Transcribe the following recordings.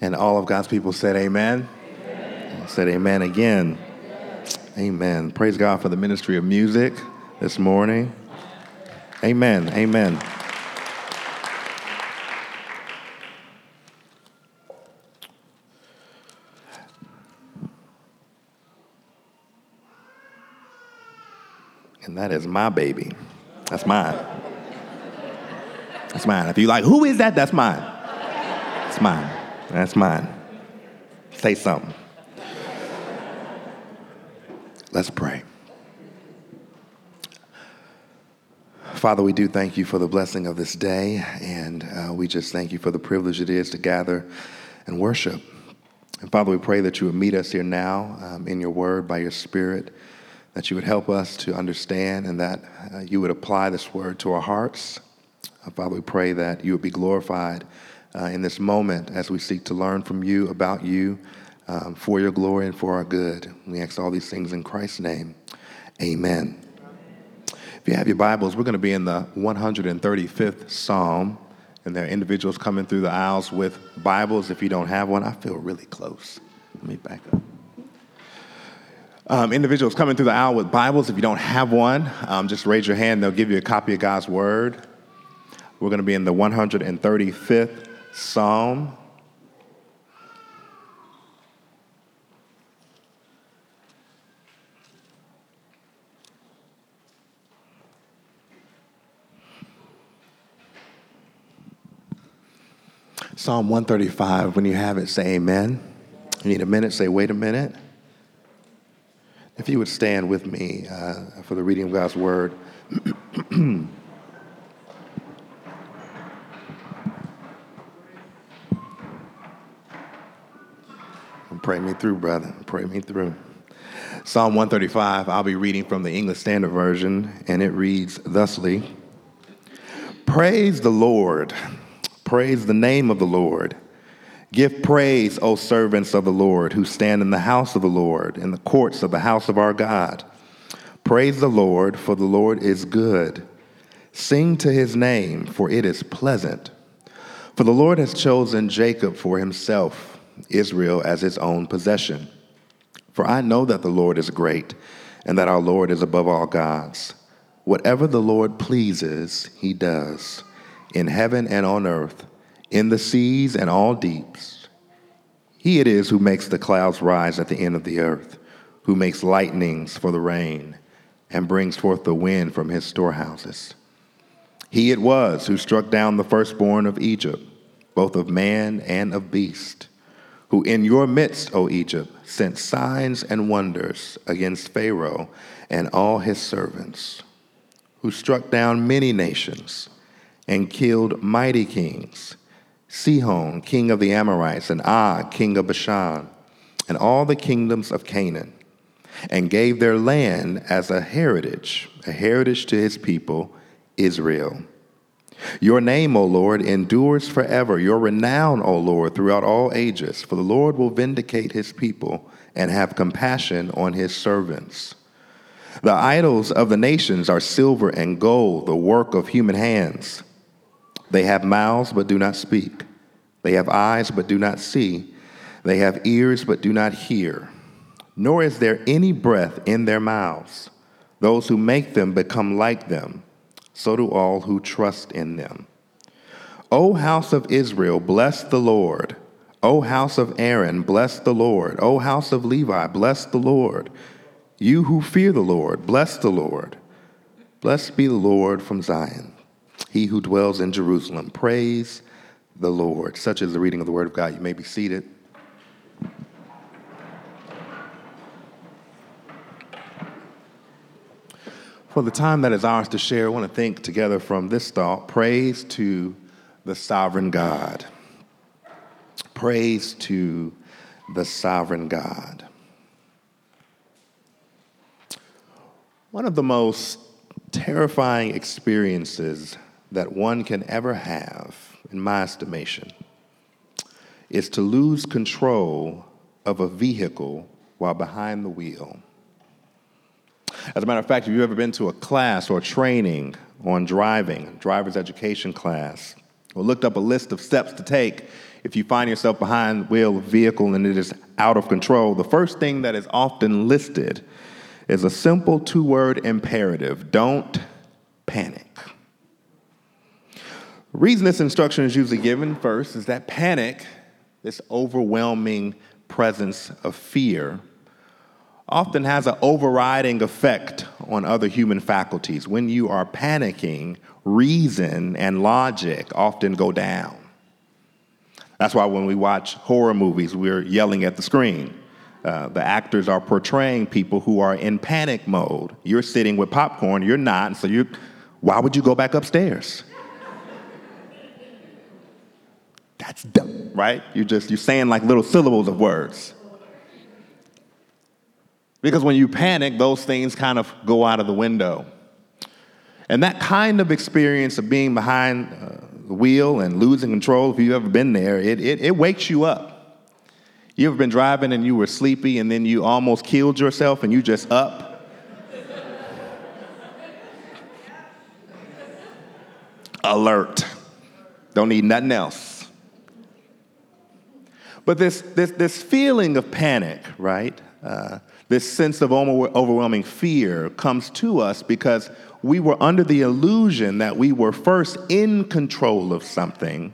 And all of God's people said, Amen. amen. Said, Amen again. Amen. amen. Praise God for the ministry of music this morning. Amen. Amen. And that is my baby. That's mine. That's mine. If you like, who is that? That's mine. It's mine. That's mine. Say something. Let's pray. Father, we do thank you for the blessing of this day, and uh, we just thank you for the privilege it is to gather and worship. And Father, we pray that you would meet us here now um, in your word by your spirit, that you would help us to understand and that uh, you would apply this word to our hearts. Uh, Father, we pray that you would be glorified uh, in this moment as we seek to learn from you about you um, for your glory and for our good. We ask all these things in Christ's name. Amen. If you have your Bibles, we're going to be in the 135th Psalm, and there are individuals coming through the aisles with Bibles. If you don't have one, I feel really close. Let me back up. Um, individuals coming through the aisle with Bibles, if you don't have one, um, just raise your hand. They'll give you a copy of God's Word. We're going to be in the 135th Psalm. Psalm 135, when you have it, say amen. You need a minute, say wait a minute. If you would stand with me uh, for the reading of God's word. Pray me through, brother. Pray me through. Psalm 135, I'll be reading from the English Standard Version, and it reads thusly Praise the Lord. Praise the name of the Lord. Give praise, O servants of the Lord, who stand in the house of the Lord, in the courts of the house of our God. Praise the Lord, for the Lord is good. Sing to his name, for it is pleasant. For the Lord has chosen Jacob for himself, Israel as his own possession. For I know that the Lord is great, and that our Lord is above all gods. Whatever the Lord pleases, he does in heaven and on earth, in the seas and all deeps. He it is who makes the clouds rise at the end of the earth, who makes lightnings for the rain, and brings forth the wind from his storehouses. He it was who struck down the firstborn of Egypt, both of man and of beast, who in your midst, O Egypt, sent signs and wonders against Pharaoh and all his servants, who struck down many nations and killed mighty kings Sihon, king of the Amorites, and Og, king of Bashan, and all the kingdoms of Canaan, and gave their land as a heritage, a heritage to his people, Israel. Your name, O Lord, endures forever. Your renown, O Lord, throughout all ages. For the Lord will vindicate his people and have compassion on his servants. The idols of the nations are silver and gold, the work of human hands. They have mouths but do not speak. They have eyes but do not see. They have ears but do not hear. Nor is there any breath in their mouths. Those who make them become like them. So do all who trust in them. O house of Israel, bless the Lord. O house of Aaron, bless the Lord. O house of Levi, bless the Lord. You who fear the Lord, bless the Lord. Blessed be the Lord from Zion he who dwells in Jerusalem. Praise the Lord. Such is the reading of the word of God. You may be seated. For the time that is ours to share, I want to think together from this thought praise to the sovereign God. Praise to the sovereign God. One of the most terrifying experiences that one can ever have, in my estimation, is to lose control of a vehicle while behind the wheel. As a matter of fact, if you've ever been to a class or training on driving, driver's education class, or looked up a list of steps to take if you find yourself behind the wheel of a vehicle and it is out of control, the first thing that is often listed is a simple two word imperative. Don't panic. The reason this instruction is usually given first is that panic, this overwhelming presence of fear, often has an overriding effect on other human faculties. When you are panicking, reason and logic often go down. That's why when we watch horror movies, we're yelling at the screen. Uh, the actors are portraying people who are in panic mode. You're sitting with popcorn, you're not, so you why would you go back upstairs? That's dumb, right? You just you're saying like little syllables of words. Because when you panic, those things kind of go out of the window. And that kind of experience of being behind uh, the wheel and losing control, if you've ever been there, it, it, it wakes you up. You ever been driving and you were sleepy and then you almost killed yourself and you just up? Alert. Don't need nothing else. But this, this, this feeling of panic, right? Uh, this sense of overwhelming fear comes to us because we were under the illusion that we were first in control of something,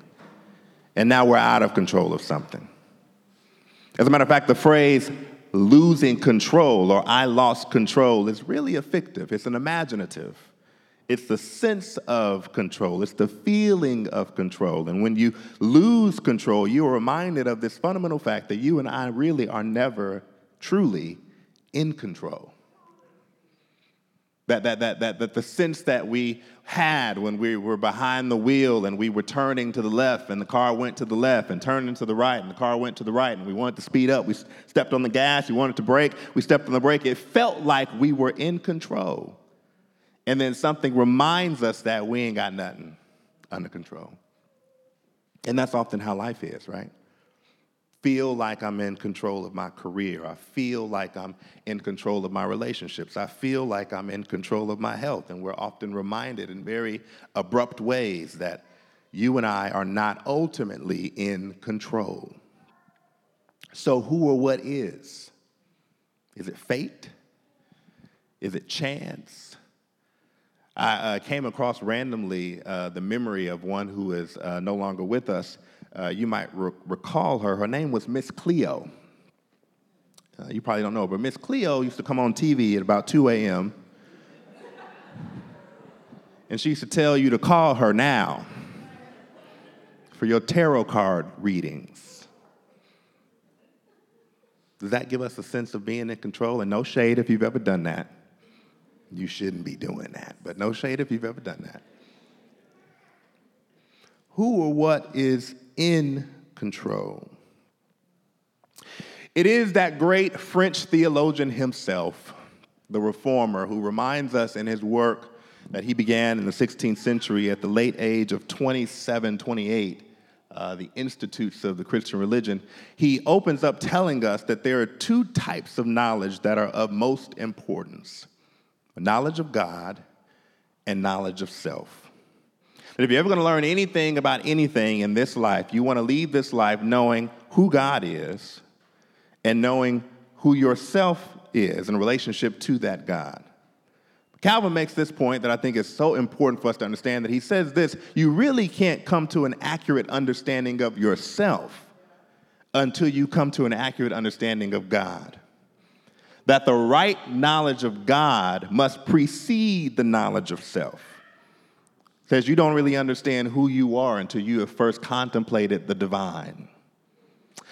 and now we're out of control of something. As a matter of fact, the phrase losing control or I lost control is really a fictive, it's an imaginative. It's the sense of control, it's the feeling of control. And when you lose control, you are reminded of this fundamental fact that you and I really are never truly in control. That, that, that, that, that the sense that we had when we were behind the wheel and we were turning to the left and the car went to the left and turning to the right and the car went to the right and we wanted to speed up. We stepped on the gas, we wanted to brake, we stepped on the brake. It felt like we were in control. And then something reminds us that we ain't got nothing under control. And that's often how life is, right? Feel like I'm in control of my career. I feel like I'm in control of my relationships. I feel like I'm in control of my health. And we're often reminded in very abrupt ways that you and I are not ultimately in control. So, who or what is? Is it fate? Is it chance? I uh, came across randomly uh, the memory of one who is uh, no longer with us uh, you might re- recall her. Her name was Miss Cleo. Uh, you probably don't know, but Miss Cleo used to come on TV at about 2 a.m. and she used to tell you to call her now for your tarot card readings. Does that give us a sense of being in control? And no shade if you've ever done that. You shouldn't be doing that, but no shade if you've ever done that. Who or what is in control. It is that great French theologian himself, the reformer, who reminds us in his work that he began in the 16th century at the late age of 27, 28, uh, the Institutes of the Christian Religion, he opens up telling us that there are two types of knowledge that are of most importance knowledge of God and knowledge of self if you're ever going to learn anything about anything in this life, you want to leave this life knowing who God is and knowing who yourself is in relationship to that God. Calvin makes this point that I think is so important for us to understand that he says this you really can't come to an accurate understanding of yourself until you come to an accurate understanding of God. That the right knowledge of God must precede the knowledge of self says you don't really understand who you are until you have first contemplated the divine.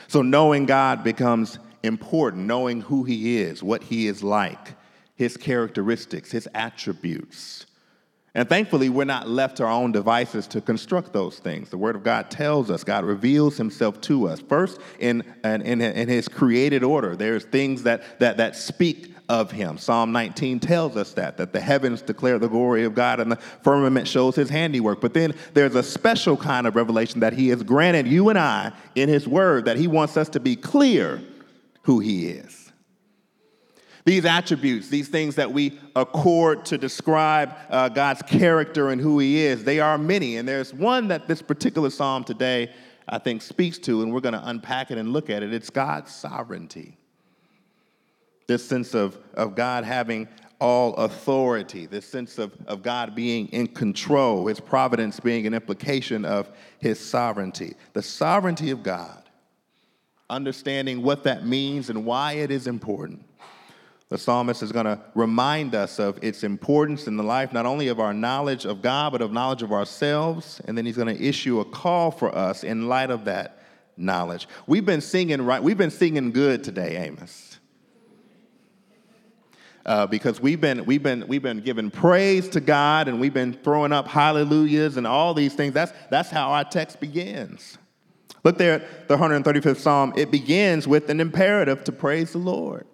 So knowing God becomes important, knowing who He is, what He is like, His characteristics, His attributes. And thankfully, we're not left to our own devices to construct those things. The Word of God tells us, God reveals Himself to us. First, in, in, in His created order, there's things that, that, that speak of him. Psalm 19 tells us that, that the heavens declare the glory of God and the firmament shows his handiwork. But then there's a special kind of revelation that he has granted you and I in his word that he wants us to be clear who he is. These attributes, these things that we accord to describe uh, God's character and who He is, they are many. And there's one that this particular psalm today, I think, speaks to, and we're going to unpack it and look at it. It's God's sovereignty. This sense of, of God having all authority, this sense of, of God being in control, His providence being an implication of His sovereignty. The sovereignty of God, understanding what that means and why it is important the psalmist is going to remind us of its importance in the life, not only of our knowledge of God, but of knowledge of ourselves. And then he's going to issue a call for us in light of that knowledge. We've been singing right, we've been singing good today, Amos. Uh, because we've been we've been we've been giving praise to God and we've been throwing up hallelujahs and all these things. That's that's how our text begins. Look there at the 135th Psalm. It begins with an imperative to praise the Lord.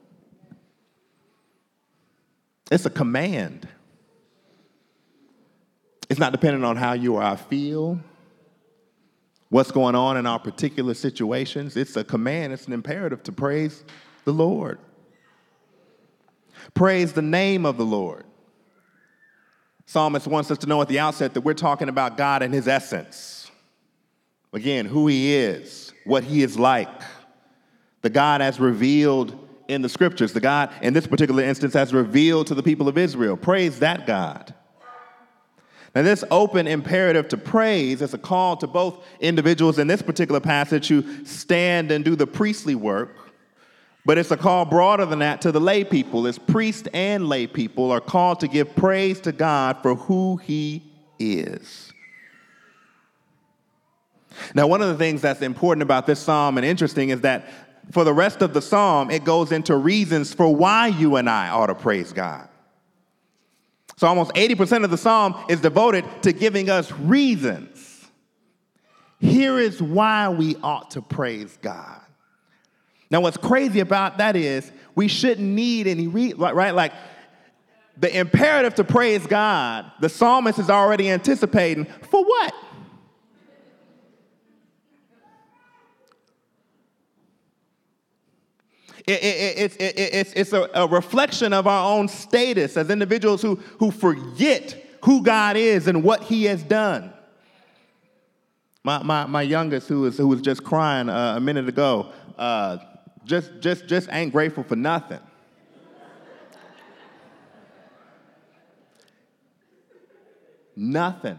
It's a command. It's not dependent on how you or I feel, what's going on in our particular situations. It's a command, it's an imperative to praise the Lord. Praise the name of the Lord. Psalmist wants us to know at the outset that we're talking about God and his essence. Again, who he is, what he is like, the God as revealed in the scriptures. The God, in this particular instance, as revealed to the people of Israel. Praise that God. Now, this open imperative to praise is a call to both individuals in this particular passage who stand and do the priestly work, but it's a call broader than that to the lay people. As priests and lay people are called to give praise to God for who He is. Now, one of the things that's important about this psalm and interesting is that for the rest of the psalm, it goes into reasons for why you and I ought to praise God. So almost 80% of the psalm is devoted to giving us reasons. Here is why we ought to praise God. Now, what's crazy about that is we shouldn't need any, re- right? Like the imperative to praise God, the psalmist is already anticipating for what? It, it, it, it's, it's a, a reflection of our own status as individuals who, who forget who God is and what He has done. My, my, my youngest, who was, who was just crying uh, a minute ago, uh, just, just, just ain't grateful for nothing. nothing.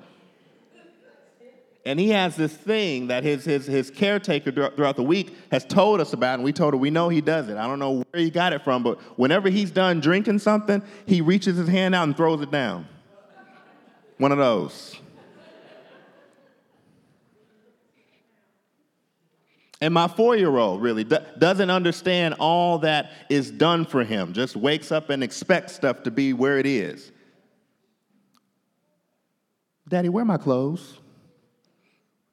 And he has this thing that his, his, his caretaker throughout the week has told us about, and we told her we know he does it. I don't know where he got it from, but whenever he's done drinking something, he reaches his hand out and throws it down. One of those. And my four year old really doesn't understand all that is done for him, just wakes up and expects stuff to be where it is. Daddy, where my clothes?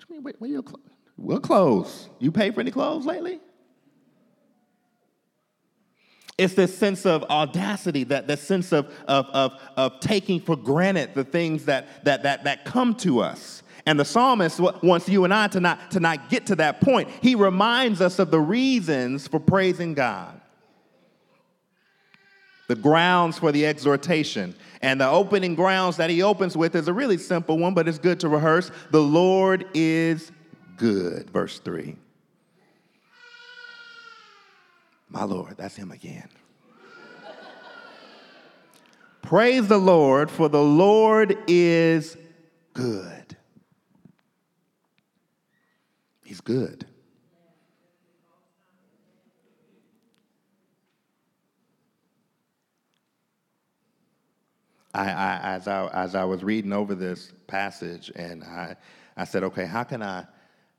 What where, where your clothes? What clothes? You pay for any clothes lately? It's this sense of audacity, that, that sense of, of, of, of taking for granted the things that, that, that, that come to us. And the psalmist wants you and I to not, to not get to that point. He reminds us of the reasons for praising God, the grounds for the exhortation. And the opening grounds that he opens with is a really simple one, but it's good to rehearse. The Lord is good, verse 3. My Lord, that's him again. Praise the Lord, for the Lord is good. He's good. I, I, as, I, as I was reading over this passage, and I, I said, okay, how can I,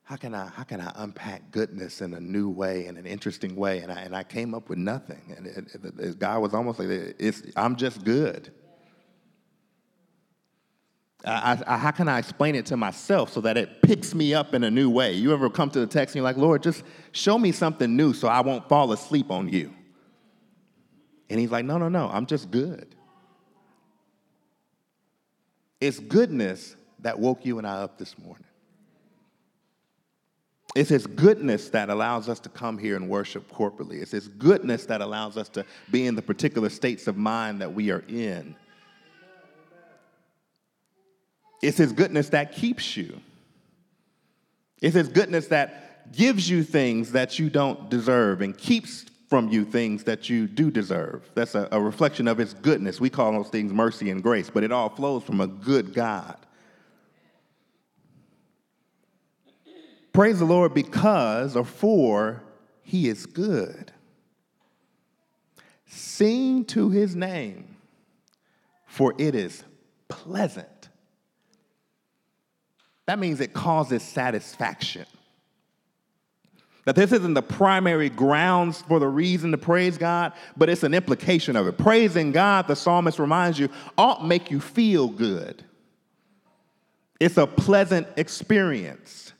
how can I, how can I unpack goodness in a new way, in an interesting way? And I, and I came up with nothing. And it, it, it, God was almost like, it's, I'm just good. I, I, how can I explain it to myself so that it picks me up in a new way? You ever come to the text and you're like, Lord, just show me something new so I won't fall asleep on you? And he's like, no, no, no, I'm just good. It's goodness that woke you and I up this morning. It's His goodness that allows us to come here and worship corporately. It's His goodness that allows us to be in the particular states of mind that we are in. It's His goodness that keeps you. It's His goodness that gives you things that you don't deserve and keeps from you things that you do deserve. That's a, a, reflection of His goodness. We call those things mercy and grace, but it all flows from a good God. Praise the Lord because or for He is good. Sing to His name, for it is pleasant. That means it causes satisfaction. That this isn't the primary grounds for the reason to praise God, but it's an implication of it. Praising God, the psalmist reminds you, ought make you feel good. It's a pleasant experience.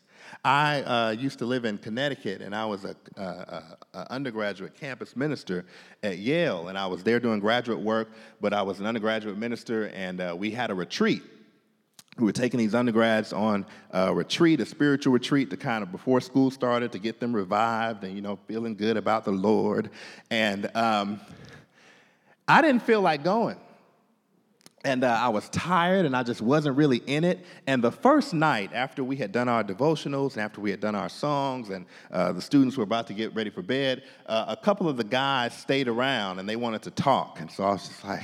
I uh, used to live in Connecticut, and I was a, a, a, a, undergraduate campus minister at Yale, and I was there doing graduate work. But I was an undergraduate minister, and uh, we had a retreat we were taking these undergrads on a retreat, a spiritual retreat, to kind of before school started to get them revived and you know feeling good about the Lord. And um, I didn't feel like going, and uh, I was tired, and I just wasn't really in it. And the first night after we had done our devotionals, and after we had done our songs, and uh, the students were about to get ready for bed, uh, a couple of the guys stayed around and they wanted to talk, and so I was just like,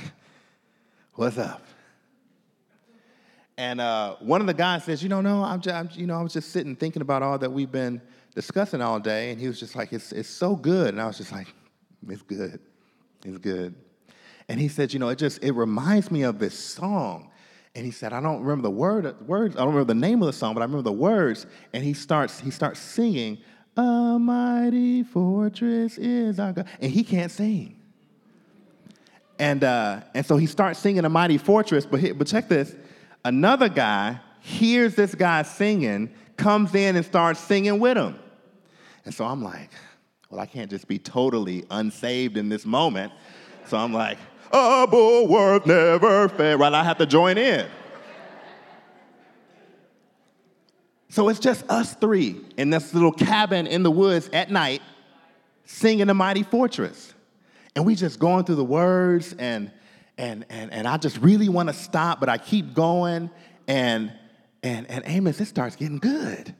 "What's up?" And uh, one of the guys says, "You know, I'm, just, I'm, you know, I was just sitting thinking about all that we've been discussing all day." And he was just like, "It's, it's so good." And I was just like, "It's good, it's good." And he said, "You know, it just it reminds me of this song." And he said, "I don't remember the word, words. I don't remember the name of the song, but I remember the words." And he starts he starts singing, "A mighty fortress is our God," and he can't sing. And uh, and so he starts singing "A Mighty Fortress," but but check this Another guy hears this guy singing, comes in and starts singing with him. And so I'm like, well, I can't just be totally unsaved in this moment. So I'm like, oh, a bulwark never fail. Right, I have to join in. So it's just us three in this little cabin in the woods at night singing the mighty fortress. And we just going through the words and and, and, and I just really want to stop, but I keep going. And, and, and Amos, it starts getting good.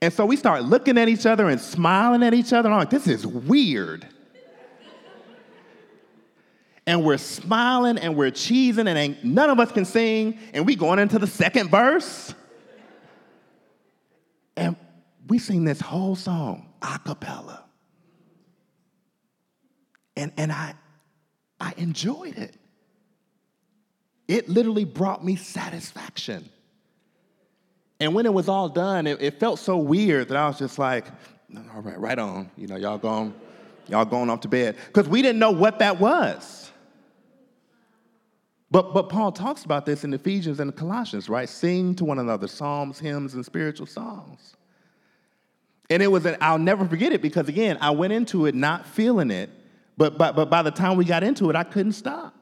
And so we start looking at each other and smiling at each other. I'm like, this is weird. and we're smiling and we're cheesing, and ain't, none of us can sing. And we going into the second verse. And we sing this whole song a cappella. And, and I, I enjoyed it. It literally brought me satisfaction. And when it was all done, it, it, felt so weird that I was just like, all right, right on. You know, y'all going, y'all going off to bed. Because we didn't know what that was. But, but Paul talks about this in Ephesians and Colossians, right? Sing to one another psalms, hymns, and spiritual songs. And it was, an, I'll never forget it because, again, I went into it not feeling it, but, but, but by the time we got into it, I couldn't stop.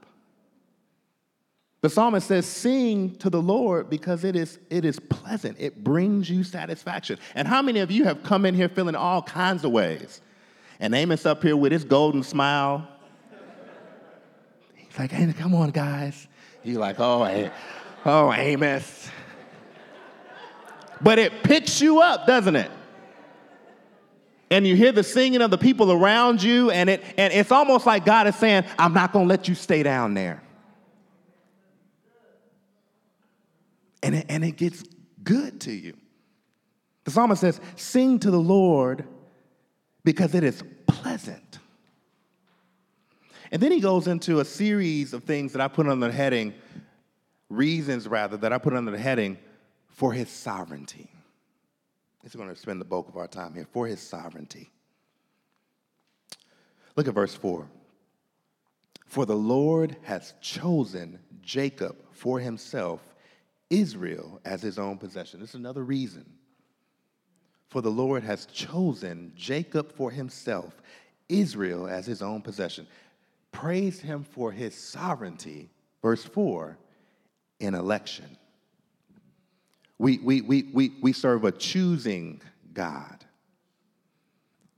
The psalmist says, Sing to the Lord because it is, it is pleasant. It brings you satisfaction. And how many of you have come in here feeling all kinds of ways? And Amos up here with his golden smile. He's like, hey, come on, guys. You're like, oh, oh, Amos. But it picks you up, doesn't it? And you hear the singing of the people around you, and, it, and it's almost like God is saying, I'm not going to let you stay down there. And it, and it gets good to you. The psalmist says, Sing to the Lord because it is pleasant. And then he goes into a series of things that I put under the heading, reasons rather, that I put under the heading for his sovereignty. He's going to spend the bulk of our time here for his sovereignty. Look at verse 4. For the Lord has chosen Jacob for himself, Israel as his own possession. This is another reason. For the Lord has chosen Jacob for himself, Israel as his own possession. Praise him for his sovereignty, verse 4, in election. We, we, we, we, we serve a choosing God.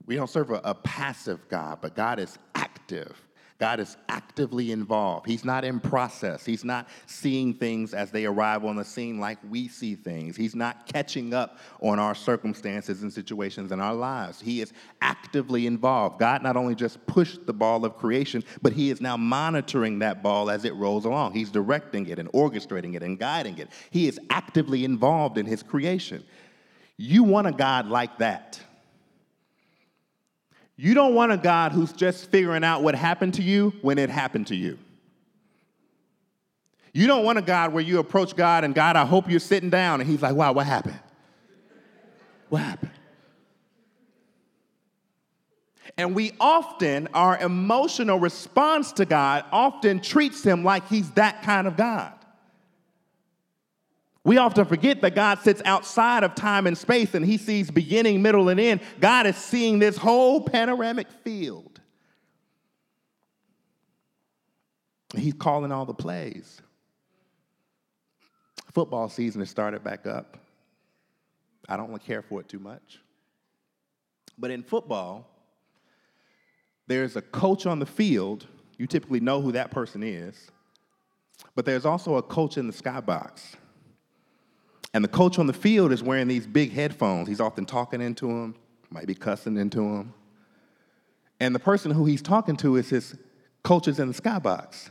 We don't serve a, a passive God, but God is active. God is actively involved. He's not in process. He's not seeing things as they arrive on the scene like we see things. He's not catching up on our circumstances and situations in our lives. He is actively involved. God not only just pushed the ball of creation, but He is now monitoring that ball as it rolls along. He's directing it and orchestrating it and guiding it. He is actively involved in His creation. You want a God like that. You don't want a God who's just figuring out what happened to you when it happened to you. You don't want a God where you approach God and God, I hope you're sitting down, and He's like, wow, what happened? What happened? And we often, our emotional response to God often treats Him like He's that kind of God. We often forget that God sits outside of time and space and he sees beginning, middle, and end. God is seeing this whole panoramic field. He's calling all the plays. Football season has started back up. I don't care for it too much. But in football, there's a coach on the field. You typically know who that person is. But there's also a coach in the skybox. And the coach on the field is wearing these big headphones. He's often talking into them, might be cussing into them. And the person who he's talking to is his coaches in the skybox.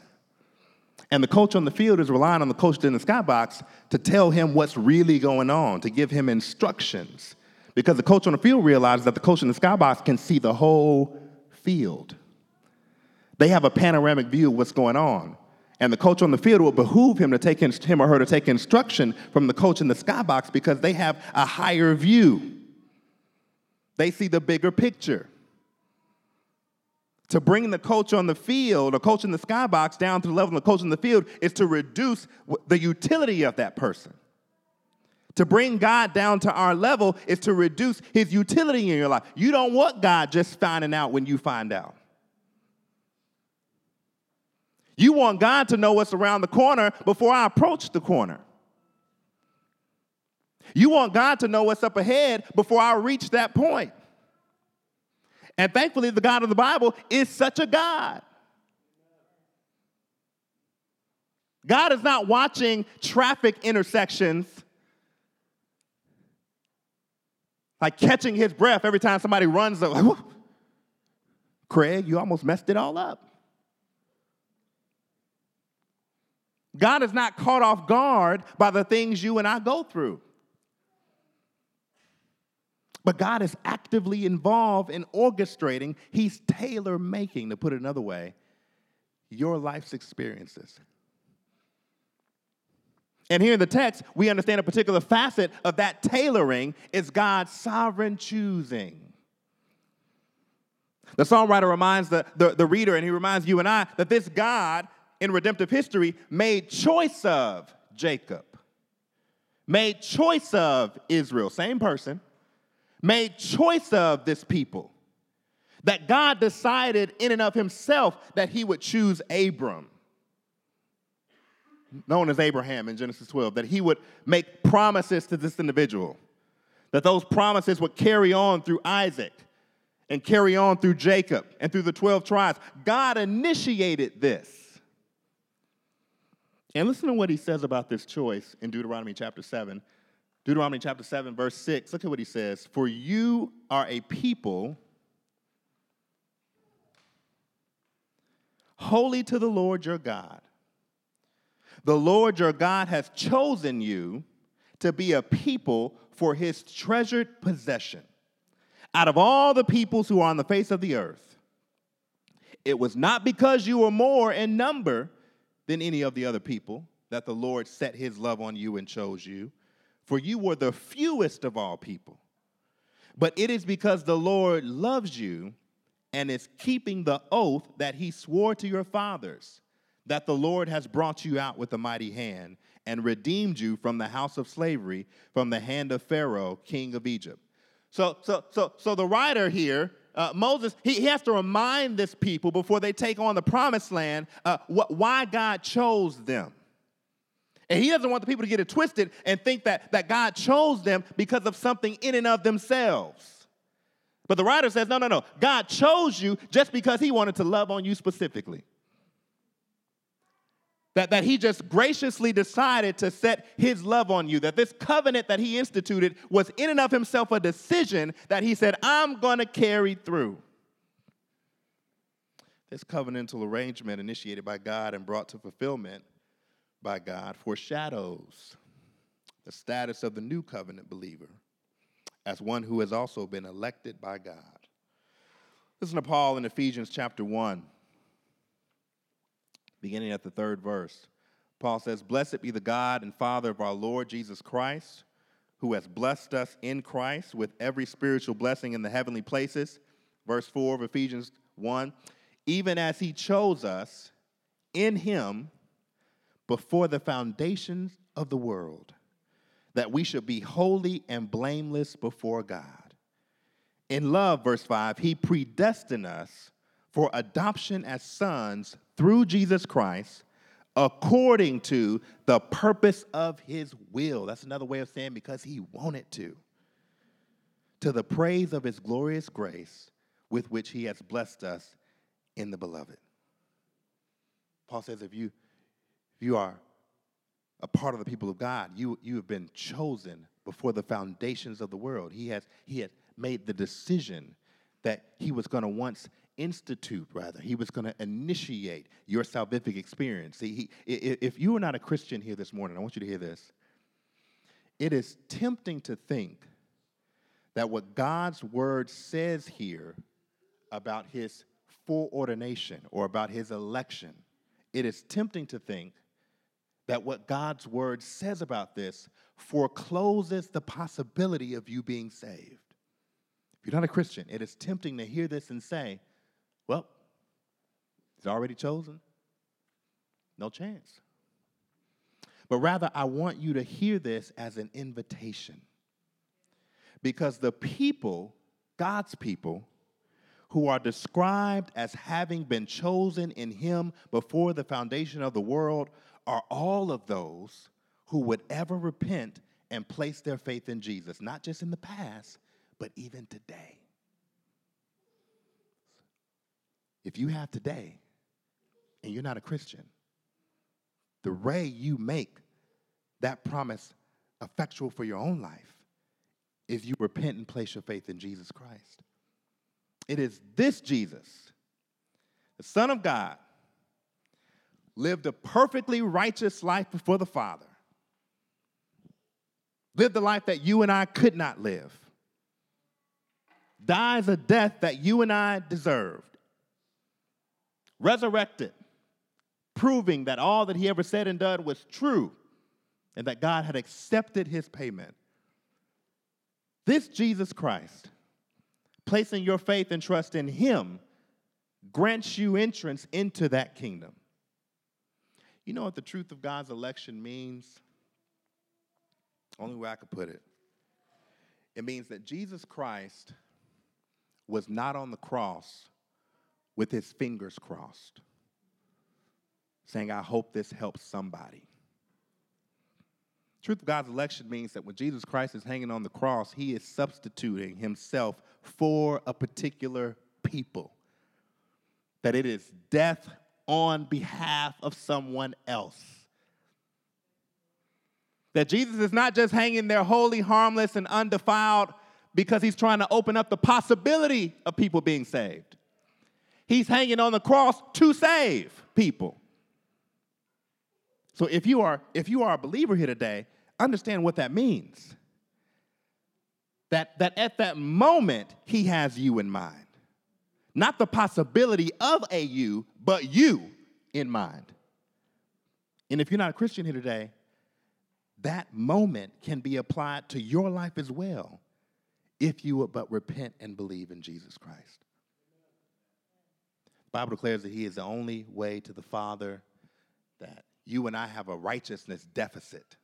And the coach on the field is relying on the coach in the skybox to tell him what's really going on, to give him instructions. Because the coach on the field realizes that the coach in the skybox can see the whole field. They have a panoramic view of what's going on. And the coach on the field will behoove him to take him or her to take instruction from the coach in the skybox because they have a higher view. They see the bigger picture. To bring the coach on the field or coach in the skybox down to the level of the coach in the field is to reduce the utility of that person. To bring God down to our level is to reduce his utility in your life. You don't want God just finding out when you find out. You want God to know what's around the corner before I approach the corner. You want God to know what's up ahead before I reach that point. And thankfully, the God of the Bible is such a God. God is not watching traffic intersections like catching his breath every time somebody runs. Like, Craig, you almost messed it all up. God is not caught off guard by the things you and I go through. But God is actively involved in orchestrating, He's tailor making, to put it another way, your life's experiences. And here in the text, we understand a particular facet of that tailoring is God's sovereign choosing. The songwriter reminds the, the, the, reader, and he reminds you and I, that this God in redemptive history made choice of Jacob, made choice of Israel, same person, made choice of this people. That God decided in and of himself that he would choose Abram, known as Abraham in Genesis 12, that he would make promises to this individual, that those promises would carry on through Isaac and carry on through Jacob and through the 12 tribes. God initiated this. And listen to what he says about this choice in Deuteronomy chapter 7. Deuteronomy chapter 7, verse 6. Look at what he says. For you are a people holy to the Lord your God. The Lord your God has chosen you to be a people for his treasured possession. Out of all the peoples who are on the face of the earth, it was not because you were more in number than any of the other people that the Lord set his love on you and chose you, for you were the fewest of all people. But it is because the Lord loves you and is keeping the oath that he swore to your fathers that the Lord has brought you out with a mighty hand and redeemed you from the house of slavery, from the hand of Pharaoh, king of Egypt. So, so, so, so the writer here uh, Moses, he, he, has to remind this people before they take on the promised land uh, what, why God chose them. And he doesn't want the people to get it twisted and think that, that God chose them because of something in and of themselves. But the writer says, no, no, no. God chose you just because he wanted to love on you specifically. That, that he just graciously decided to set his love on you. That this covenant that he instituted was in and of himself a decision that he said, I'm going to carry through. This covenantal arrangement, initiated by God and brought to fulfillment by God, foreshadows the status of the new covenant believer as one who has also been elected by God. Listen to Paul in Ephesians chapter 1, beginning at the third verse. Paul says, Blessed be the God and Father of our Lord Jesus Christ, who has blessed us in Christ with every spiritual blessing in the heavenly places. Verse 4 of Ephesians 1 Even as he chose us in him before the foundations of the world that we should be holy and blameless before God. In love, verse 5, he predestined us for adoption as sons through Jesus Christ according to the purpose of his will. That's another way of saying because he wanted to. To the praise of his glorious grace with which he has blessed us in the beloved. Paul says if you if you are a part of the people of God. You, you have been chosen before the foundations of the world. He has, he had made the decision that he was going to once institute, rather. He was going to initiate your salvific experience. See, he, if you are not a Christian here this morning, I want you to hear this. It is tempting to think that what God's word says here about his foreordination or about his election, it is tempting to think that what God's word says about this forecloses the possibility of you being saved. If you're not a Christian, it is tempting to hear this and say, well, he's already chosen. No chance. But rather, I want you to hear this as an invitation. Because the people, God's people, who are described as having been chosen in him before the foundation of the world are all of those who would ever repent and place their faith in Jesus, not just in the past, but even today. If you have today and you're not a Christian, the way you make that promise effectual for your own life is you repent and place your faith in Jesus Christ. It is this Jesus, the Son of God, lived a perfectly righteous life before the Father, lived the life that you and I could not live, dies a death that you and I deserved, resurrected, proving that all that he ever said and done was true and that God had accepted his payment. This Jesus Christ, placing your faith and trust in him, grants you entrance into that kingdom. You know what the truth of God's election means? Only way I could put it. It means that Jesus Christ was not on the cross with his fingers crossed, saying, I hope this helps somebody. Truth of God's election means that when Jesus Christ is hanging on the cross, he is substituting himself for a particular people. That it is death on behalf of someone else. That Jesus is not just hanging there holy, harmless, and undefiled because he's trying to open up the possibility of people being saved. He's hanging on the cross to save people. So if you are if you are a believer here today, understand what that means. That that at that moment he has you in mind. Not the possibility of a you, but you in mind. And if you're not a Christian here today, that moment can be applied to your life as well if you would but repent and believe in Jesus Christ. Bible declares that He is the only way to the Father, that you and I have a righteousness deficit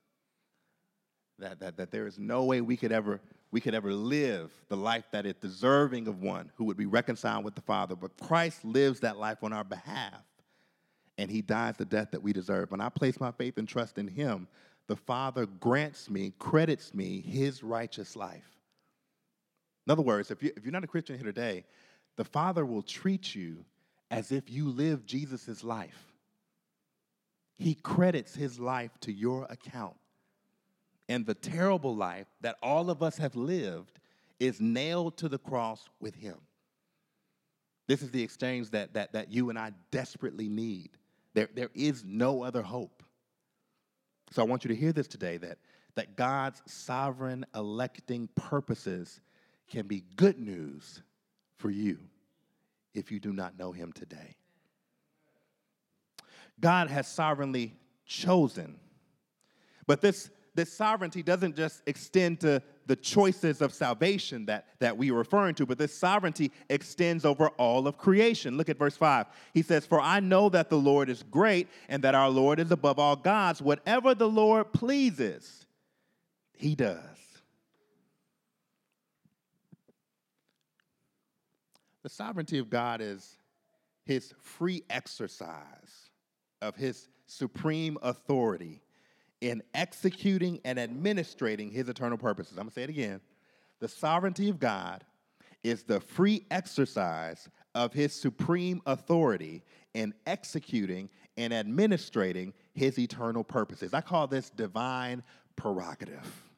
that, that, that there is no way we could ever we could ever live the life that is deserving of one who would be reconciled with the Father. But Christ lives that life on our behalf. and he dies the death that we deserve. When I place my faith and trust in him, the Father grants me, credits me his righteous life. In other words, if, you, if you're not a Christian here today, the Father will treat you as if you live Jesus' life. He credits his life to your account. And the terrible life that all of us have lived is nailed to the cross with him. This is the exchange that, that, that you and I desperately need. There, there is no other hope. So I want you to hear this today that, that God's sovereign electing purposes can be good news for you if you do not know him today. God has sovereignly chosen. But this, this sovereignty doesn't just extend to the choices of salvation that, that we are referring to, but this sovereignty extends over all of creation. Look at verse 5. He says, For I know that the Lord is great and that our Lord is above all gods. Whatever the Lord pleases, he does. The sovereignty of God is his free exercise of his supreme authority in executing and administrating his eternal purposes. I'm to say it again. The sovereignty of God is the free exercise of his supreme authority in executing and administrating his eternal purposes. I call this divine prerogative.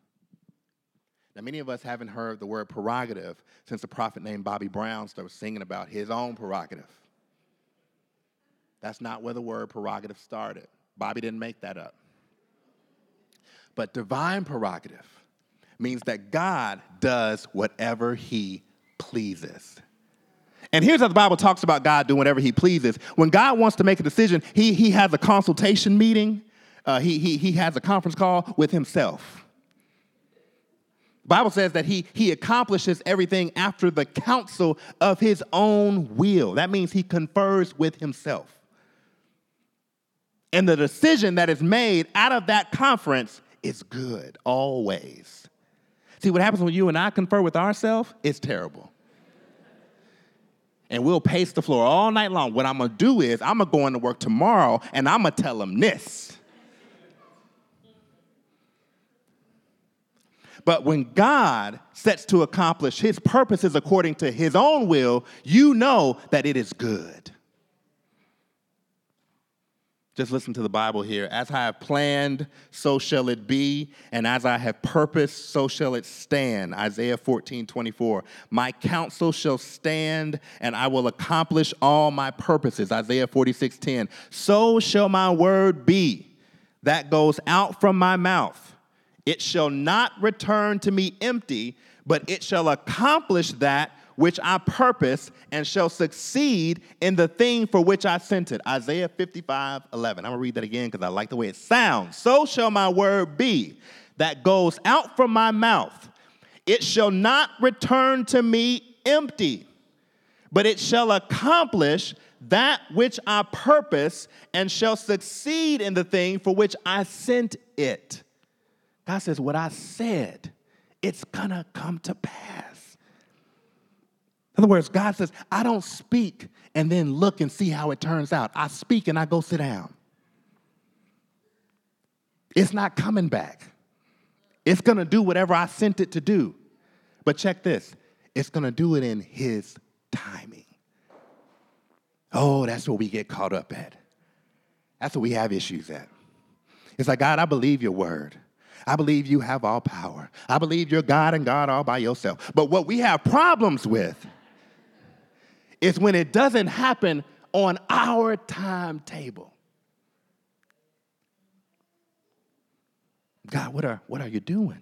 Now, many of us haven't heard the word prerogative since a prophet named Bobby Brown started singing about his own prerogative. That's not where the word prerogative started. Bobby didn't make that up. But divine prerogative means that God does whatever he pleases. And here's how the Bible talks about God doing whatever he pleases. When God wants to make a decision, he, he has a consultation meeting, uh, he, he, he has a conference call with himself. Bible says that he, he accomplishes everything after the counsel of his own will. That means he confers with himself. And the decision that is made out of that conference is good always. See, what happens when you and I confer with ourselves is terrible. And we'll pace the floor all night long. What I'm gonna do is, I'm gonna go into work tomorrow and I'm gonna tell them this. But when God sets to accomplish his purposes according to his own will, you know that it is good. Just listen to the Bible here. As I have planned, so shall it be, and as I have purposed, so shall it stand. Isaiah 14, 24. My counsel shall stand, and I will accomplish all my purposes. Isaiah 46, 10. So shall my word be that goes out from my mouth. It shall not return to me empty, but it shall accomplish that which I purpose and shall succeed in the thing for which I sent it. Isaiah 55, 11. I'm to read that again because I like the way it sounds. So shall my word be that goes out from my mouth. It shall not return to me empty, but it shall accomplish that which I purpose and shall succeed in the thing for which I sent it. God says, What I said, it's gonna come to pass. In other words, God says, I don't speak and then look and see how it turns out. I speak and I go sit down. It's not coming back. It's to do whatever I sent it to do. But check this it's to do it in His timing. Oh, that's what we get caught up at. That's what we have issues at. It's like, God, I believe your word. I believe you have all power. I believe you're God and God all by yourself. But what we have problems with is when it doesn't happen on our timetable. God, what are, what are you doing?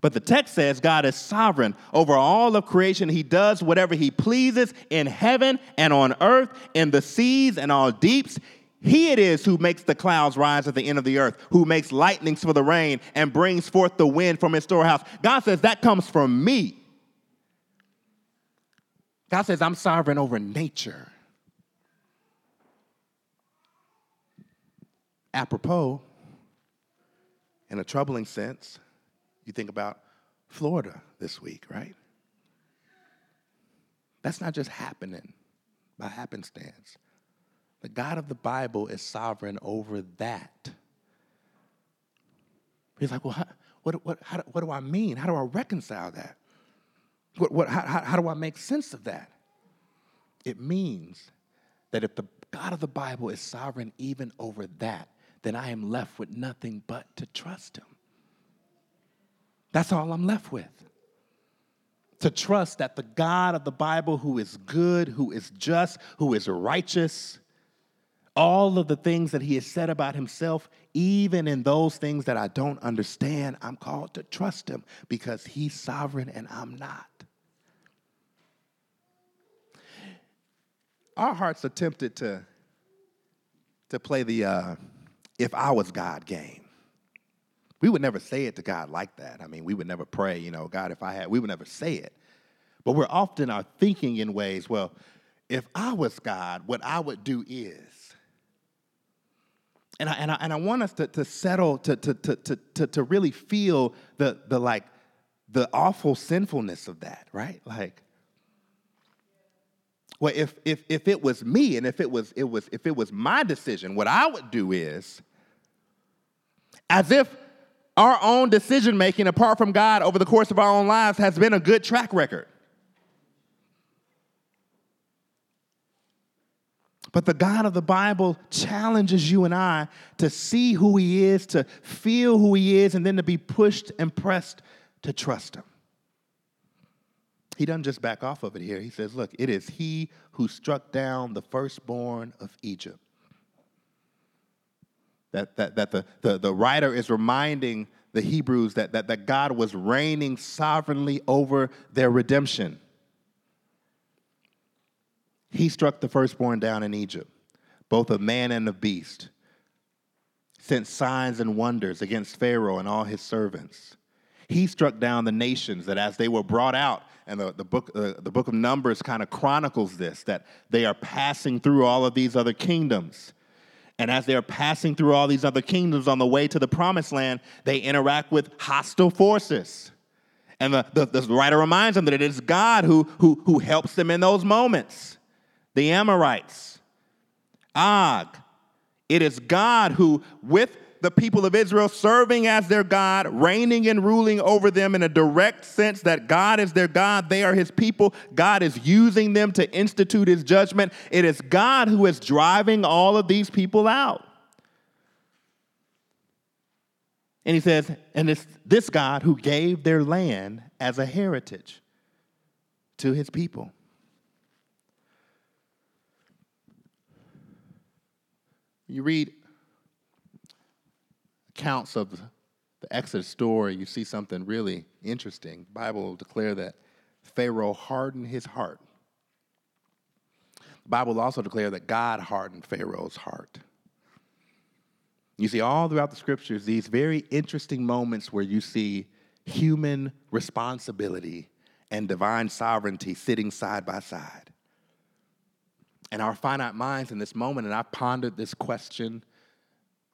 But the text says God is sovereign over all of creation. He does whatever he pleases in heaven and on earth, in the seas and all deeps. He it is who makes the clouds rise at the end of the earth, who makes lightnings for the rain and brings forth the wind from his storehouse. God says that comes from me. God says, I'm sovereign over nature. Apropos, in a troubling sense, you think about Florida this week, right? That's not just happening by happenstance. The God of the Bible is sovereign over that. He's like, well, how, what, what, how, what do I mean? How do I reconcile that? What, what, how, how do I make sense of that? It means that if the God of the Bible is sovereign even over that, then I am left with nothing but to trust Him. That's all I'm left with. To trust that the God of the Bible, who is good, who is just, who is righteous, all of the things that He has said about Himself, even in those things that I don't understand, I'm called to trust Him because He's sovereign and I'm not. Our hearts are tempted to, to play the uh, if I was God game. We would never say it to God like that. I mean, we would never pray, you know, God, if I had, we would never say it. But we're often are thinking in ways, well, if I was God, what I would do is. And I, and I, and I want us to, to settle, to, to, to, to, to really feel the, the like, the awful sinfulness of that, right? Like, well, if, if, if it was me and if it was, it was, if it was my decision, what I would do is, as if our own decision making apart from God over the course of our own lives has been a good track record. But the God of the Bible challenges you and I to see who He is, to feel who He is, and then to be pushed and pressed to trust Him. He doesn't just back off of it here. He says, Look, it is He who struck down the firstborn of Egypt. That, that, that the, the, the writer is reminding the Hebrews that, that, that God was reigning sovereignly over their redemption. He struck the firstborn down in Egypt, both of man and of beast, sent signs and wonders against Pharaoh and all his servants. He struck down the nations that as they were brought out, and the, the, book, uh, the book of Numbers kind of chronicles this, that they are passing through all of these other kingdoms. And as they're passing through all these other kingdoms on the way to the promised land, they interact with hostile forces. And the, the, the writer reminds them that it is God who, who, who helps them in those moments. The Amorites, Og. It is God who, with the people of Israel, serving as their God, reigning and ruling over them in a direct sense that God is their God, they are his people. God is using them to institute his judgment. It is God who is driving all of these people out. And he says, and it's this God who gave their land as a heritage to his people. You read accounts of the Exodus story, you see something really interesting. The Bible will declare that Pharaoh hardened his heart. The Bible will also declare that God hardened Pharaoh's heart. You see all throughout the scriptures these very interesting moments where you see human responsibility and divine sovereignty sitting side by side. And our finite minds in this moment, and I pondered this question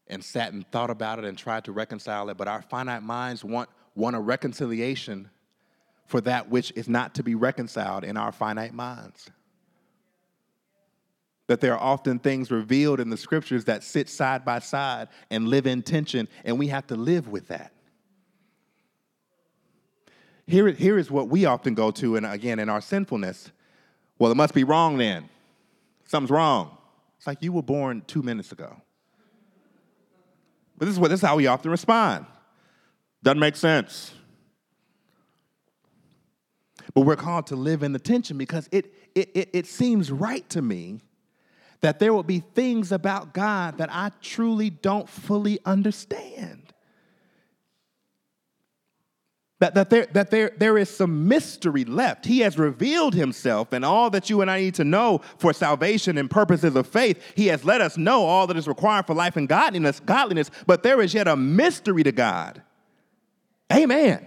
and sat and thought about it and tried to reconcile it, but our finite minds want, want a reconciliation for that which is not to be reconciled in our finite minds. That there are often things revealed in the scriptures that sit side by side and live in tension, and we have to live with that. Here, here is what we often go to, and again, in our sinfulness. Well, it must be wrong then. Something's wrong. It's like you were born two minutes ago. But this is what this is how we often respond. Doesn't make sense. But we're called to live in the tension because it, it, it, it seems right to me that there will be things about God that I truly don't fully understand that, that, there, that there, there is some mystery left. He has revealed himself and all that you and I need to know for salvation and purposes of faith. He has let us know all that is required for life and godliness, godliness, but there is yet a mystery to God. Amen.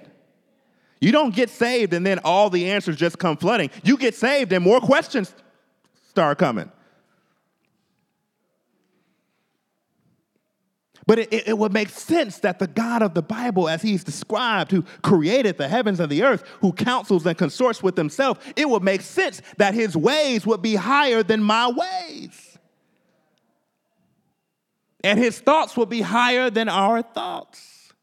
You don't get saved and then all the answers just come flooding. You get saved and more questions start coming. But it, it, would make sense that the God of the Bible, as he's described, who created the heavens and the earth, who counsels and consorts with himself, it would make sense that his ways would be higher than my ways. and his thoughts would be higher than our thoughts.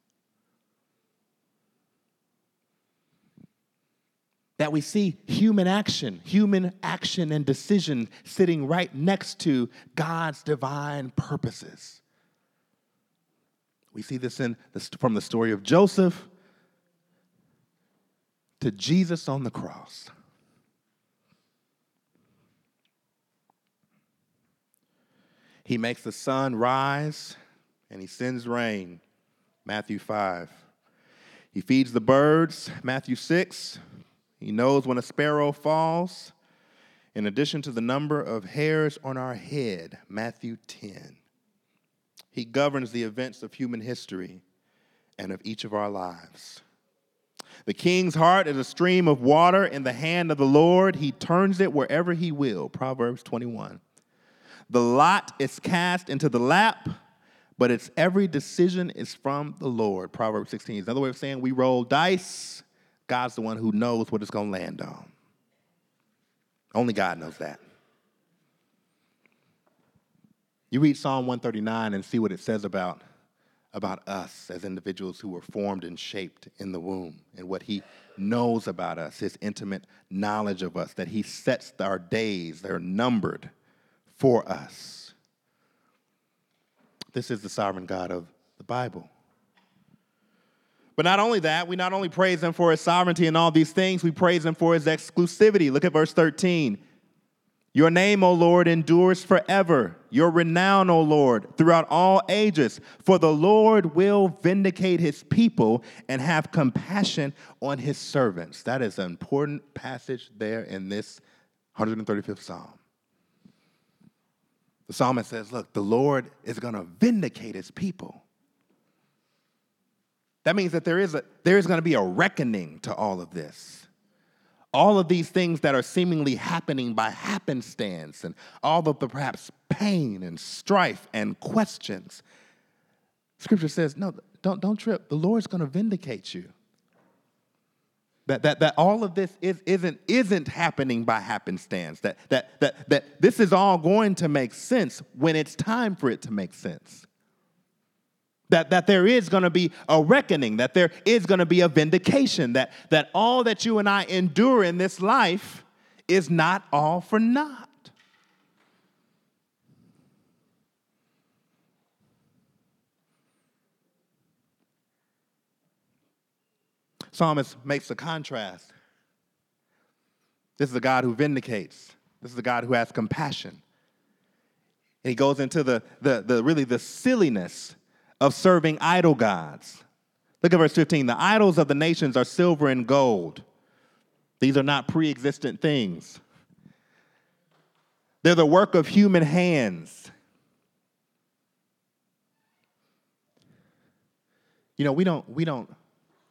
That we see human action, human action and decision sitting right next to God's divine purposes. We see this in from the story of Joseph to Jesus on the cross. He makes the sun rise and he sends rain. Matthew 5. He feeds the birds. Matthew 6. He knows when a sparrow falls. In addition to the number of hairs on our head. Matthew 10. He governs the events of human history and of each of our lives. The king's heart is a stream of water in the hand of the Lord. He turns it wherever he will. Proverbs 21. The lot is cast into the lap, but its every decision is from the Lord. Proverbs 16 is another way of saying we roll dice. God's the one who knows what it's going to land on. Only God knows that. You read Psalm 139 and see what it says about, about us as individuals who were formed and shaped in the womb and what he knows about us, his intimate knowledge of us, that he sets our days, they're numbered for us. This is the sovereign God of the Bible. But not only that, we not only praise him for his sovereignty and all these things, we praise him for his exclusivity. Look at verse 13. Your name, O Lord, endures forever. Your renown, O Lord, throughout all ages. For the Lord will vindicate his people and have compassion on his servants. That is an important passage there in this 135th Psalm. The psalmist says, Look, the Lord is going to vindicate his people. That means that there is, a, there is going to be a reckoning to all of this. All of these things that are seemingly happening by happenstance, and all of the perhaps pain and strife and questions. Scripture says, No, don't, don't trip. The Lord's going to vindicate you. That, that, that all of this is, isn't, isn't happening by happenstance. That, that, that, that this is all going to make sense when it's time for it to make sense. That, that there is going to be a reckoning, that there is going to be a vindication, that, that all that you and I endure in this life is not all for naught. Psalmist makes a contrast. This is a God who vindicates. This is a God who has compassion. And he goes into the, the, the really the silliness of serving idol gods. Look at verse 15. The idols of the nations are silver and gold. These are not pre existent things, they're the work of human hands. You know, we don't, we don't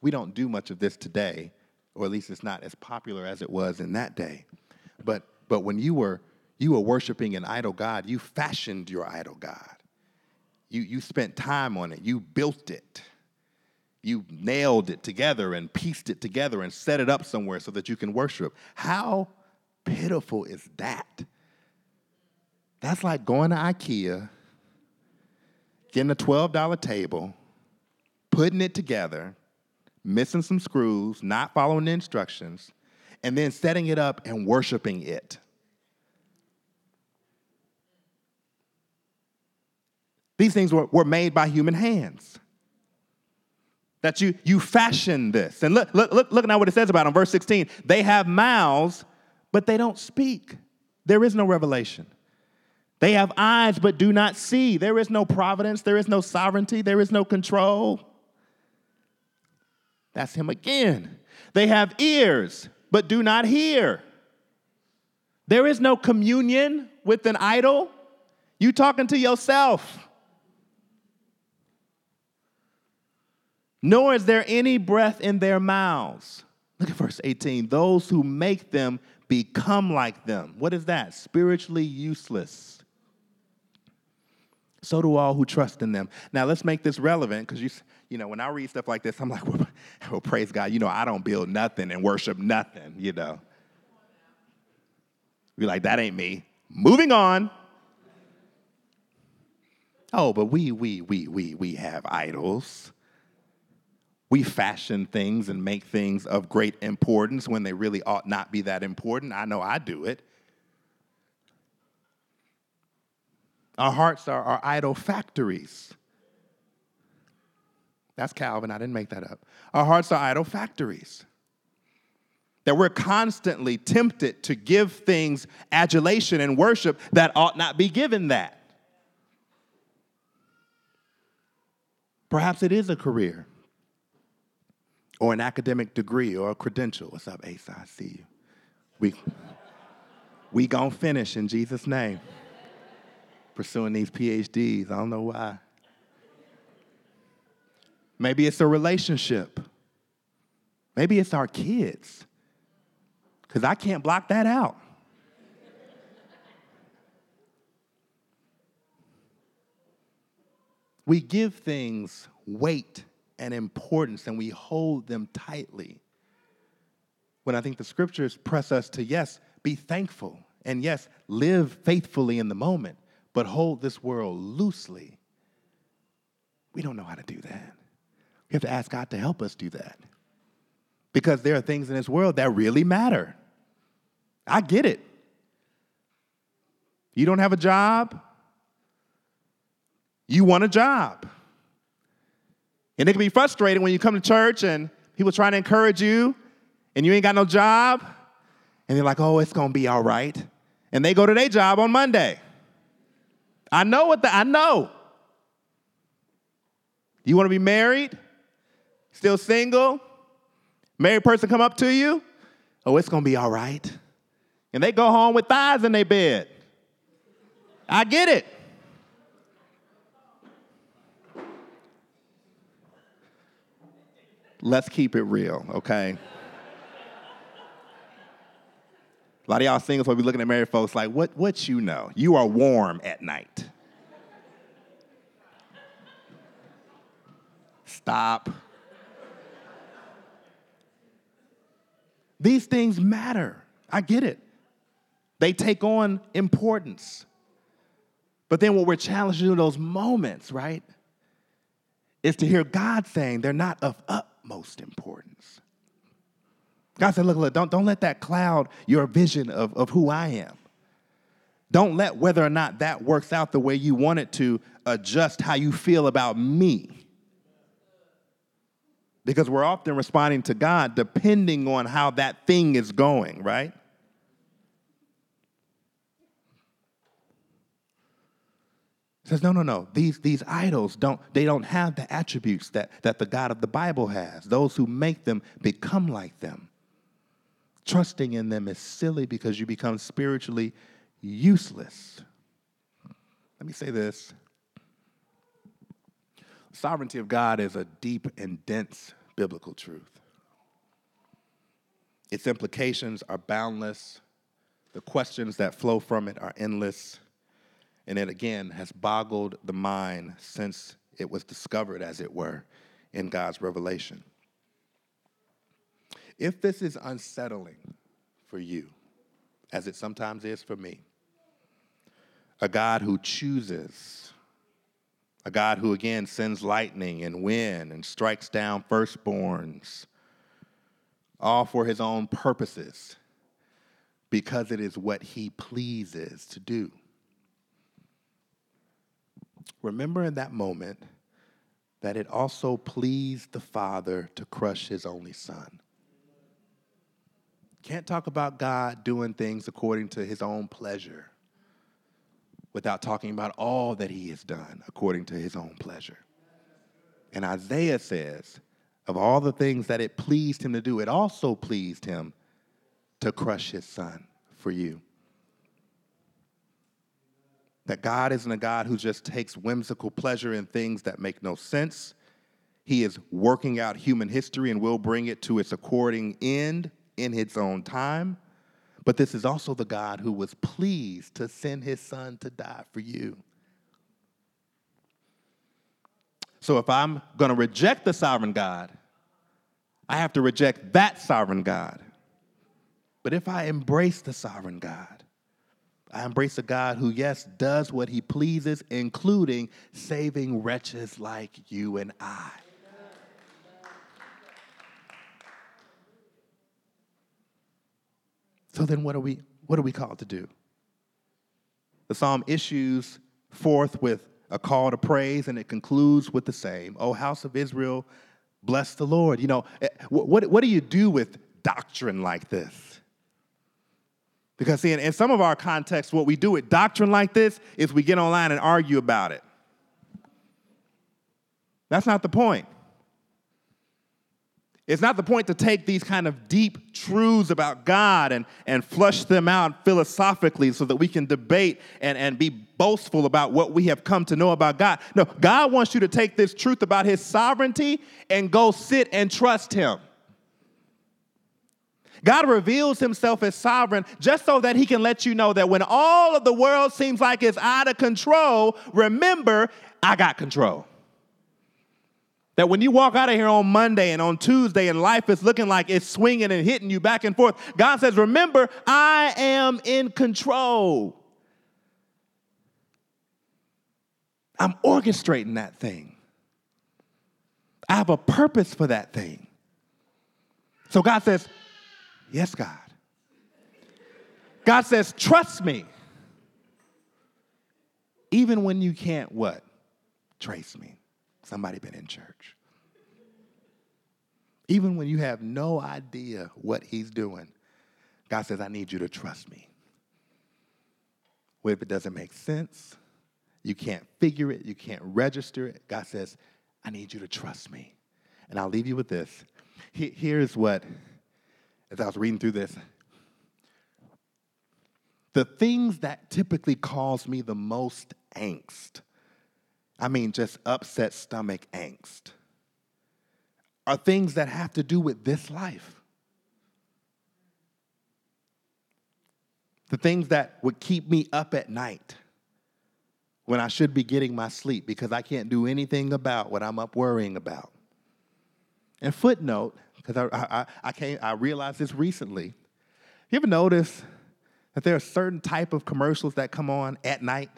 we don't do much of this today, or at least it's not as popular as it was in that day. But, but when you were, you were worshiping an idol God, you fashioned your idol God. You, you spent time on it, you built it. You nailed it together and pieced it together and set it up somewhere so that you can worship. How pitiful is that? That's like going to IKEA, getting a $12 table, putting it together, missing some screws, not following the instructions, and then setting it up and worshiping it. These things were, were made by human hands. That you, you fashion this. And look, look, look, look at what it says about them. Verse 16. They have mouths, but they don't speak. There is no revelation. They have eyes, but do not see. There is no providence. There is no sovereignty. There is no control. That's him again. They have ears, but do not hear. There is no communion with an idol. You talking to yourself. Nor is there any breath in their mouths. Look at verse 18. Those who make them become like them. What is that? Spiritually useless. So do all who trust in them. Now let's make this relevant because you you know, when I read stuff like this, I'm like, well, well, praise God. You know, I don't build nothing and worship nothing, you know. Be like, that ain't me. Moving on. Oh, but we, we, we, we, we have idols. We fashion things and make things of great importance when they really ought not be that important. I know I do it. Our hearts are our idol factories. That's Calvin, I didn't make that up. Our hearts are idol factories. That we're constantly tempted to give things adulation and worship that ought not be given that. Perhaps it is a career or an academic degree or a credential. What's up, Ace? I see you. We, we gonna finish in Jesus' name. Pursuing these PhDs. I don't know why. Maybe it's a relationship. Maybe it's our kids. Because I can't block that out. we give things weight and importance and we hold them tightly. When I think the scriptures press us to, yes, be thankful and yes, live faithfully in the moment, but hold this world loosely. We don't know how to do that. We have to ask God to help us do that. Because there are things in this world that really matter. I get it. You don't have a job, you want a job. And it can be frustrating when you come to church and people trying to encourage you and you ain't got no job. And they're like, oh, it's gonna be all right. And they go to their job on Monday. I know what the, I know. You wanna be married? Still single? Married person come up to you? Oh, it's gonna be all right. And they go home with thighs in their bed. I get it. Let's keep it real, okay? A lot of y'all singles will be looking at married folks like, what, what you know? You are warm at night. Stop. These things matter. I get it. They take on importance. But then what we're challenged in those moments, right, is to hear God saying they're not of utmost importance. God said, look, look, don't, don't let that cloud your vision of, of who I am. Don't let whether or not that works out the way you want it to adjust how you feel about me. Because we're often responding to God depending on how that thing is going, right? Says, no, no, no. These, these idols don't, they don't have the attributes that, that the God of the Bible has. Those who make them become like them. Trusting in them is silly because you become spiritually useless. Let me say this. Sovereignty of God is a deep and dense biblical truth. Its implications are boundless. The questions that flow from it are endless and it again has boggled the mind since it was discovered, as it were, in God's revelation. If this is unsettling for you, as it sometimes is for me, a God who chooses, a God who again sends lightning and wind and strikes down firstborns, all for his own purposes, because it is what he pleases to do. Remember in that moment that it also pleased the Father to crush his only Son. Can't talk about God doing things according to his own pleasure without talking about all that he has done according to his own pleasure. And Isaiah says, of all the things that it pleased him to do, it also pleased him to crush his son for you. That God isn't a God who just takes whimsical pleasure in things that make no sense. He is working out human history and will bring it to its according end in its own time. But this is also the God who was pleased to send his son to die for you. So if I'm going to reject the sovereign God, I have to reject that sovereign God. But if I embrace the sovereign God, I embrace a God who, yes, does what he pleases, including saving wretches like you and I. So then what are we what are we called to do? The psalm issues forth with a call to praise and it concludes with the same. Oh house of Israel, bless the Lord. You know, eh, what, what do you do with doctrine like this? Because see, in, in some of our contexts, what we do with doctrine like this is we get online and argue about it. That's not the point. It's not the point to take these kind of deep truths about God and, and flush them out philosophically so that we can debate and, and be boastful about what we have come to know about God. No, God wants you to take this truth about His sovereignty and go sit and trust Him. God reveals himself as sovereign just so that he can let you know that when all of the world seems like it's out of control, remember, I got control. That when you walk out of here on Monday and on Tuesday and life is looking like it's swinging and hitting you back and forth, God says, Remember, I am in control. I'm orchestrating that thing. I have a purpose for that thing. So God says, Yes, God. God says, Trust me. Even when you can't what? Trace me. Somebody been in church. Even when you have no idea what he's doing, God says, I need you to trust me. What if it doesn't make sense? You can't figure it, you can't register it. God says, I need you to trust me. And I'll leave you with this. Here's what, as I was reading through this, the things that typically cause me the most angst I mean, just upset stomach angst, are things that have to do with this life. The things that would keep me up at night when I should be getting my sleep because I can't do anything about what I'm up worrying about. And footnote, because I, I, I, came, I realized this recently. You ever notice that there are certain type of commercials that come on at night?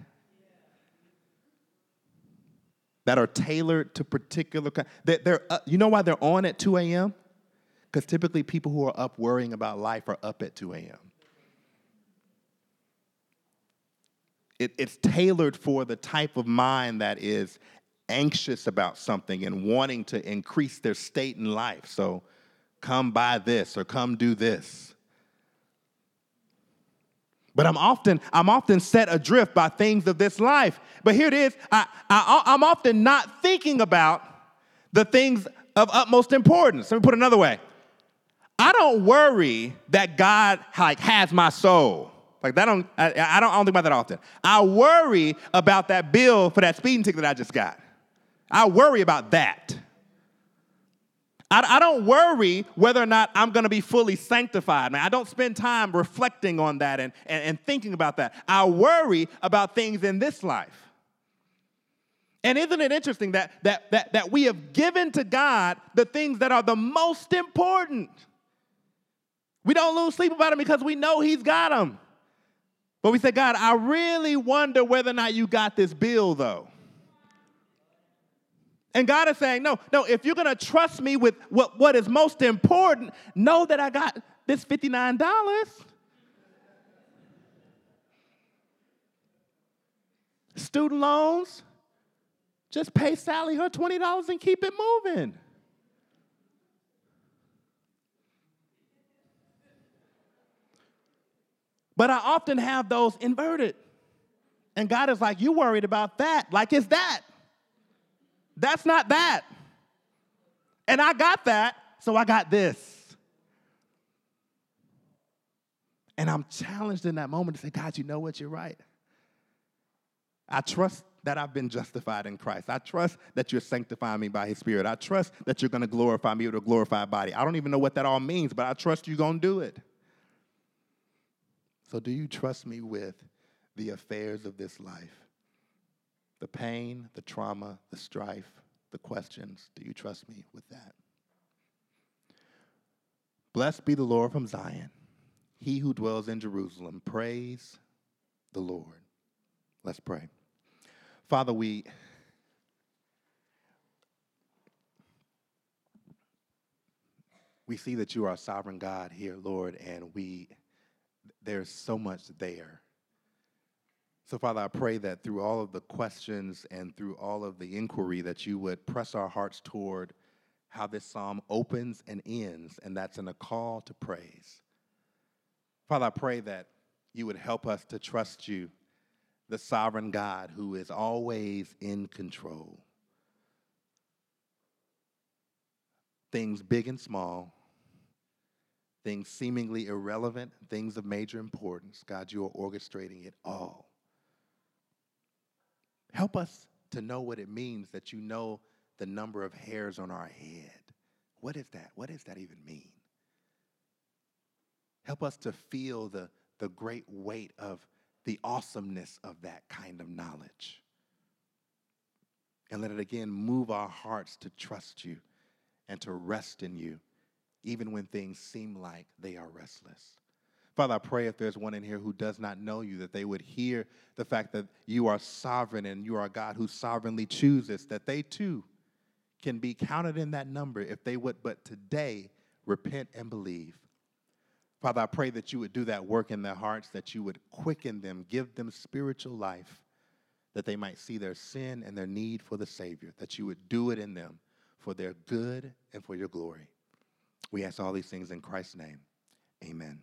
that are tailored to particular. They're, they're uh, you know why they're on at 2 a.m. Because typically people who are up worrying about life are up at 2 a.m. It, it's tailored for the type of mind that is anxious about something and wanting to increase their state in life. So, come buy this or come do this. But I'm often, I'm often set adrift by things of this life. But here it is, I, I, I'm often not thinking about the things of utmost importance. Let me put it another way. I don't worry that God like has my soul. Like that don't I, I, don't I don't think about that often. I worry about that bill for that speeding ticket that I just got. I worry about that. I, I don't worry whether or not I'm going to be fully sanctified. Man, I don't spend time reflecting on that and, and, and thinking about that. I worry about things in this life. And isn't it interesting that, that, that, that we have given to God the things that are the most important? We don't lose sleep about them because we know He's got them. But we say, God, I really wonder whether or not you got this bill, though. And God is saying, no, no, if you're going to trust me with what, what is most important, know that I got this $59. Student loans, just pay Sally her $20 and keep it moving. But I often have those inverted. And God is like, You worried about that. Like, it's that. That's not that. And I got that, so I got this. And I'm challenged in that moment to say, God, you know what? You're right. I trust that I've been justified in Christ. I trust that you're sanctifying me by His Spirit. I trust that you're going to glorify me with a glorified body. I don't even know what that all means, but I trust you're going to do it. So, do you trust me with the affairs of this life? The pain, the trauma, the strife, the questions. Do you trust me with that? Blessed be the Lord from Zion, he who dwells in Jerusalem. Praise the Lord. Let's pray. Father, we we see that you are a sovereign God here, Lord, and we there's so much there. So, Father, I pray that through all of the questions and through all of the inquiry, that you would press our hearts toward how this psalm opens and ends, and that's in a call to praise. Father, I pray that you would help us to trust you, the sovereign God who is always in control. Things big and small, things seemingly irrelevant, things of major importance. God, you are orchestrating it all. Help us to know what it means that you know the number of hairs on our head. What is that? What does that even mean? Help us to feel the, the great weight of the awesomeness of that kind of knowledge. And let it again move our hearts to trust you and to rest in you even when things seem like they are restless. Father, I pray if there's one in here who does not know you, that they would hear the fact that you are sovereign and you are God who sovereignly chooses, that they too can be counted in that number if they would but today repent and believe. Father, I pray that you would do that work in their hearts, that you would quicken them, give them spiritual life, that they might see their sin and their need for the Savior, that you would do it in them for their good and for your glory. We ask all these things in Christ's name. Amen.